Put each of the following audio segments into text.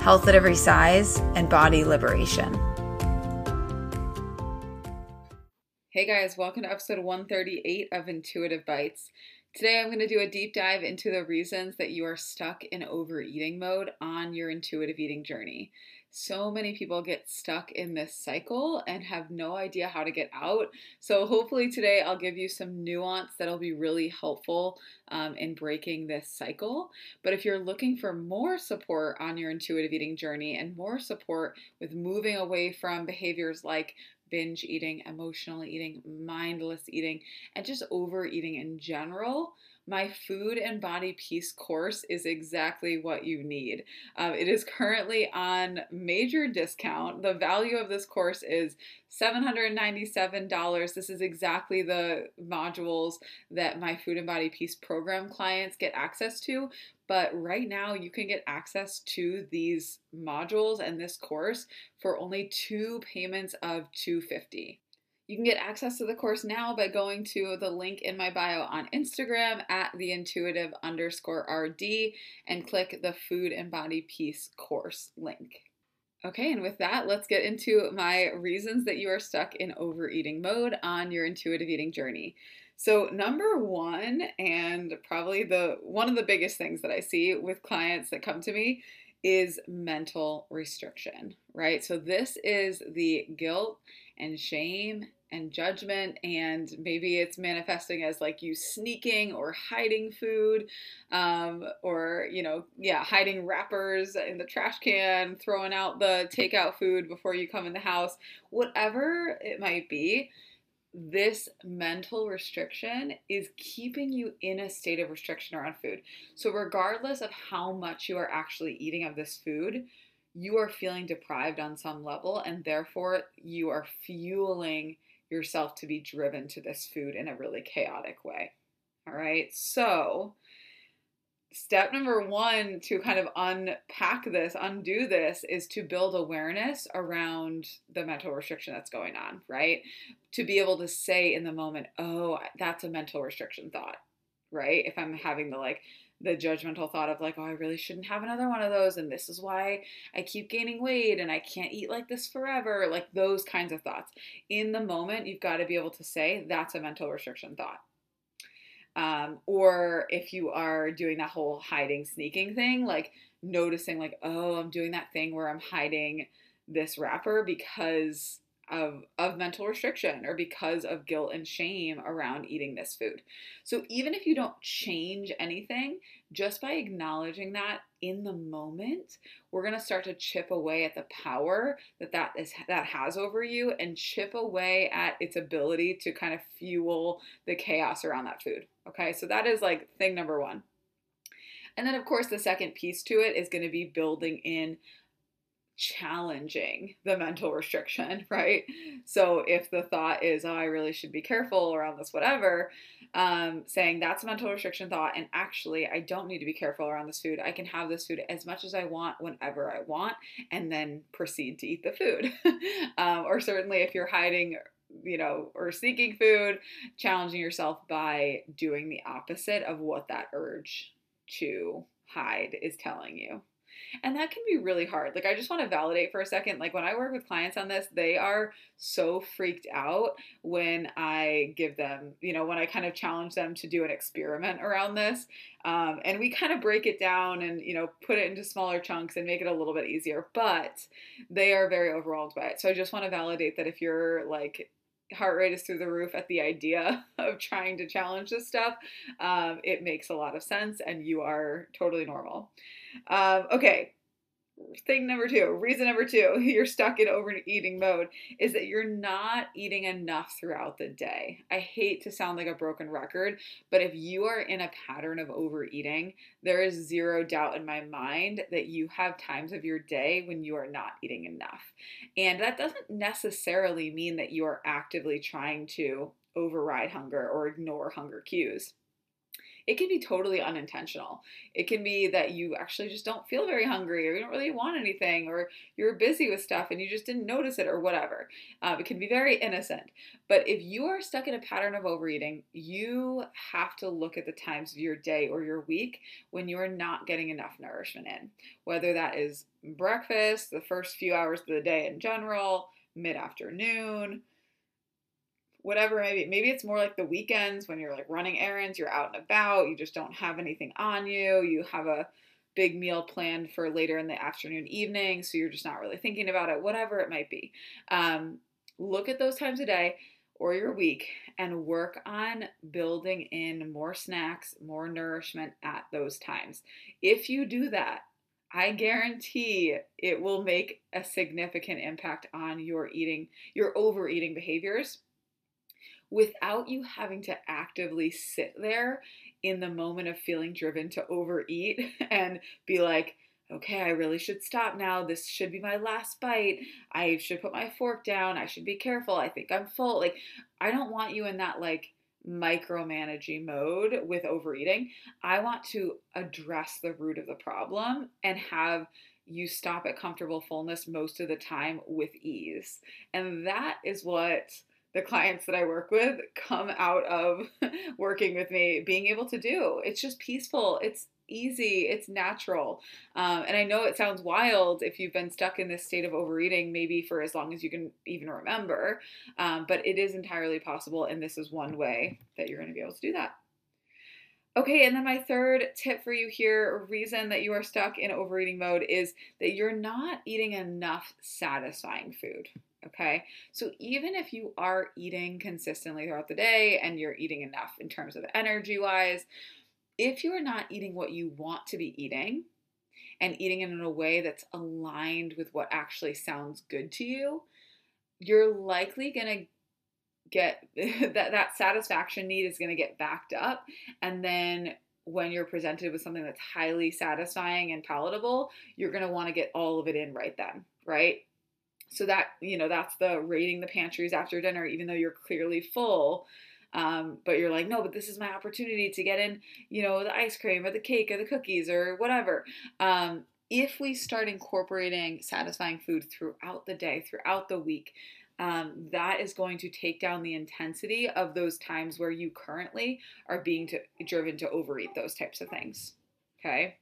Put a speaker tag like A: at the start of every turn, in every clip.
A: health at every size, and body liberation. Hey guys, welcome to episode 138 of Intuitive Bites. Today I'm going to do a deep dive into the reasons that you are stuck in overeating mode on your intuitive eating journey so many people get stuck in this cycle and have no idea how to get out. So, hopefully, today I'll give you some nuance that'll be really helpful um, in breaking this cycle. But if you're looking for more support on your intuitive eating journey and more support with moving away from behaviors like binge eating, emotional eating, mindless eating, and just overeating in general, my food and body peace course is exactly what you need. Um, it is currently on major discount. The value of this course is $797. This is exactly the modules that my food and body peace program clients get access to. But right now, you can get access to these modules and this course for only two payments of 250 you can get access to the course now by going to the link in my bio on Instagram at the intuitive underscore RD and click the food and body peace course link. Okay, and with that, let's get into my reasons that you are stuck in overeating mode on your intuitive eating journey. So, number one, and probably the one of the biggest things that I see with clients that come to me is mental restriction, right? So, this is the guilt and shame and judgment and maybe it's manifesting as like you sneaking or hiding food um, or you know yeah hiding wrappers in the trash can throwing out the takeout food before you come in the house. Whatever it might be this mental restriction is keeping you in a state of restriction around food. So regardless of how much you are actually eating of this food you are feeling deprived on some level and therefore you are fueling yourself to be driven to this food in a really chaotic way. All right. So, step number one to kind of unpack this, undo this, is to build awareness around the mental restriction that's going on, right? To be able to say in the moment, oh, that's a mental restriction thought, right? If I'm having the like, the judgmental thought of like, oh, I really shouldn't have another one of those, and this is why I keep gaining weight and I can't eat like this forever, like those kinds of thoughts. In the moment, you've got to be able to say that's a mental restriction thought. Um, or if you are doing that whole hiding, sneaking thing, like noticing, like, oh, I'm doing that thing where I'm hiding this wrapper because of, of mental restriction or because of guilt and shame around eating this food. So even if you don't change anything, just by acknowledging that in the moment, we're going to start to chip away at the power that that is that has over you and chip away at its ability to kind of fuel the chaos around that food. Okay? So that is like thing number 1. And then, of course, the second piece to it is going to be building in challenging the mental restriction, right? So if the thought is, oh, I really should be careful around this, whatever, um, saying that's a mental restriction thought, and actually, I don't need to be careful around this food. I can have this food as much as I want, whenever I want, and then proceed to eat the food. um, or certainly, if you're hiding you know, or seeking food, challenging yourself by doing the opposite of what that urge to hide is telling you. And that can be really hard. Like, I just want to validate for a second. Like, when I work with clients on this, they are so freaked out when I give them, you know, when I kind of challenge them to do an experiment around this. Um, and we kind of break it down and, you know, put it into smaller chunks and make it a little bit easier. But they are very overwhelmed by it. So I just want to validate that if you're like, heart rate is through the roof at the idea of trying to challenge this stuff, um, it makes a lot of sense and you are totally normal. Um, okay, thing number two, reason number two, you're stuck in overeating mode is that you're not eating enough throughout the day. I hate to sound like a broken record, but if you are in a pattern of overeating, there is zero doubt in my mind that you have times of your day when you are not eating enough. And that doesn't necessarily mean that you are actively trying to override hunger or ignore hunger cues it can be totally unintentional. It can be that you actually just don't feel very hungry or you don't really want anything or you're busy with stuff and you just didn't notice it or whatever. Uh, it can be very innocent. But if you are stuck in a pattern of overeating, you have to look at the times of your day or your week when you are not getting enough nourishment in, whether that is breakfast, the first few hours of the day in general, mid afternoon whatever maybe maybe it's more like the weekends when you're like running errands you're out and about you just don't have anything on you you have a big meal planned for later in the afternoon evening so you're just not really thinking about it whatever it might be. Um, look at those times a day or your week and work on building in more snacks more nourishment at those times. If you do that I guarantee it will make a significant impact on your eating, your overeating behaviors without you having to actively sit there in the moment of feeling driven to overeat and be like, okay, I really should stop now. This should be my last bite. I should put my fork down. I should be careful. I think I'm full. Like, I don't want you in that like micromanaging mode with overeating. I want to address the root of the problem and have you stop at comfortable fullness most of the time with ease. And that is what the clients that I work with come out of working with me being able to do. It's just peaceful. It's easy. It's natural. Um, and I know it sounds wild if you've been stuck in this state of overeating, maybe for as long as you can even remember. Um, but it is entirely possible. And this is one way that you're going to be able to do that. Okay, and then my third tip for you here, reason that you are stuck in overeating mode is that you're not eating enough satisfying food. Okay, so even if you are eating consistently throughout the day and you're eating enough in terms of energy wise, if you are not eating what you want to be eating and eating it in a way that's aligned with what actually sounds good to you, you're likely going to get that that satisfaction need is going to get backed up and then when you're presented with something that's highly satisfying and palatable, you're going to want to get all of it in right then, right? So that, you know, that's the raiding the pantries after dinner, even though you're clearly full. Um, but you're like, no, but this is my opportunity to get in, you know, the ice cream or the cake or the cookies or whatever. Um, if we start incorporating satisfying food throughout the day, throughout the week, um, that is going to take down the intensity of those times where you currently are being to, driven to overeat those types of things. Okay.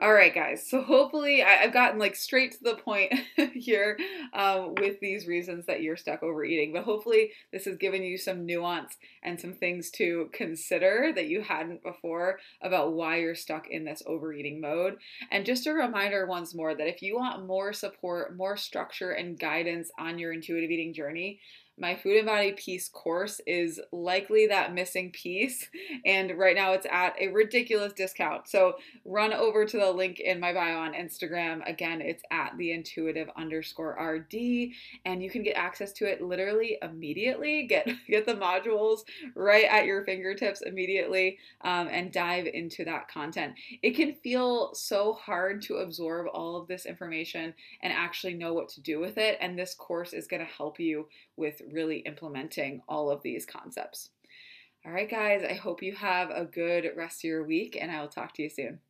A: All right, guys. So hopefully, I, have gotten like straight to the point here um, with these reasons that you're stuck overeating. But hopefully, this has given you some nuance and some things to consider that you hadn't before about why you're stuck in this overeating mode. And just a reminder once more that if you want more support, more structure, and guidance on your intuitive eating journey, my food and body peace course is likely that missing piece. And right now it's at a ridiculous discount. So run over to the link in my bio on instagram. Again it's at the intuitive underscore rd and you can get access to it literally immediately. Get get the modules right at your fingertips immediately um, and dive into that content. It can feel so hard to absorb all of this information and actually know what to do with it and this course is going to help you with really implementing all of these concepts. All right, guys, I hope you have a good rest of your week, and I will talk to you soon.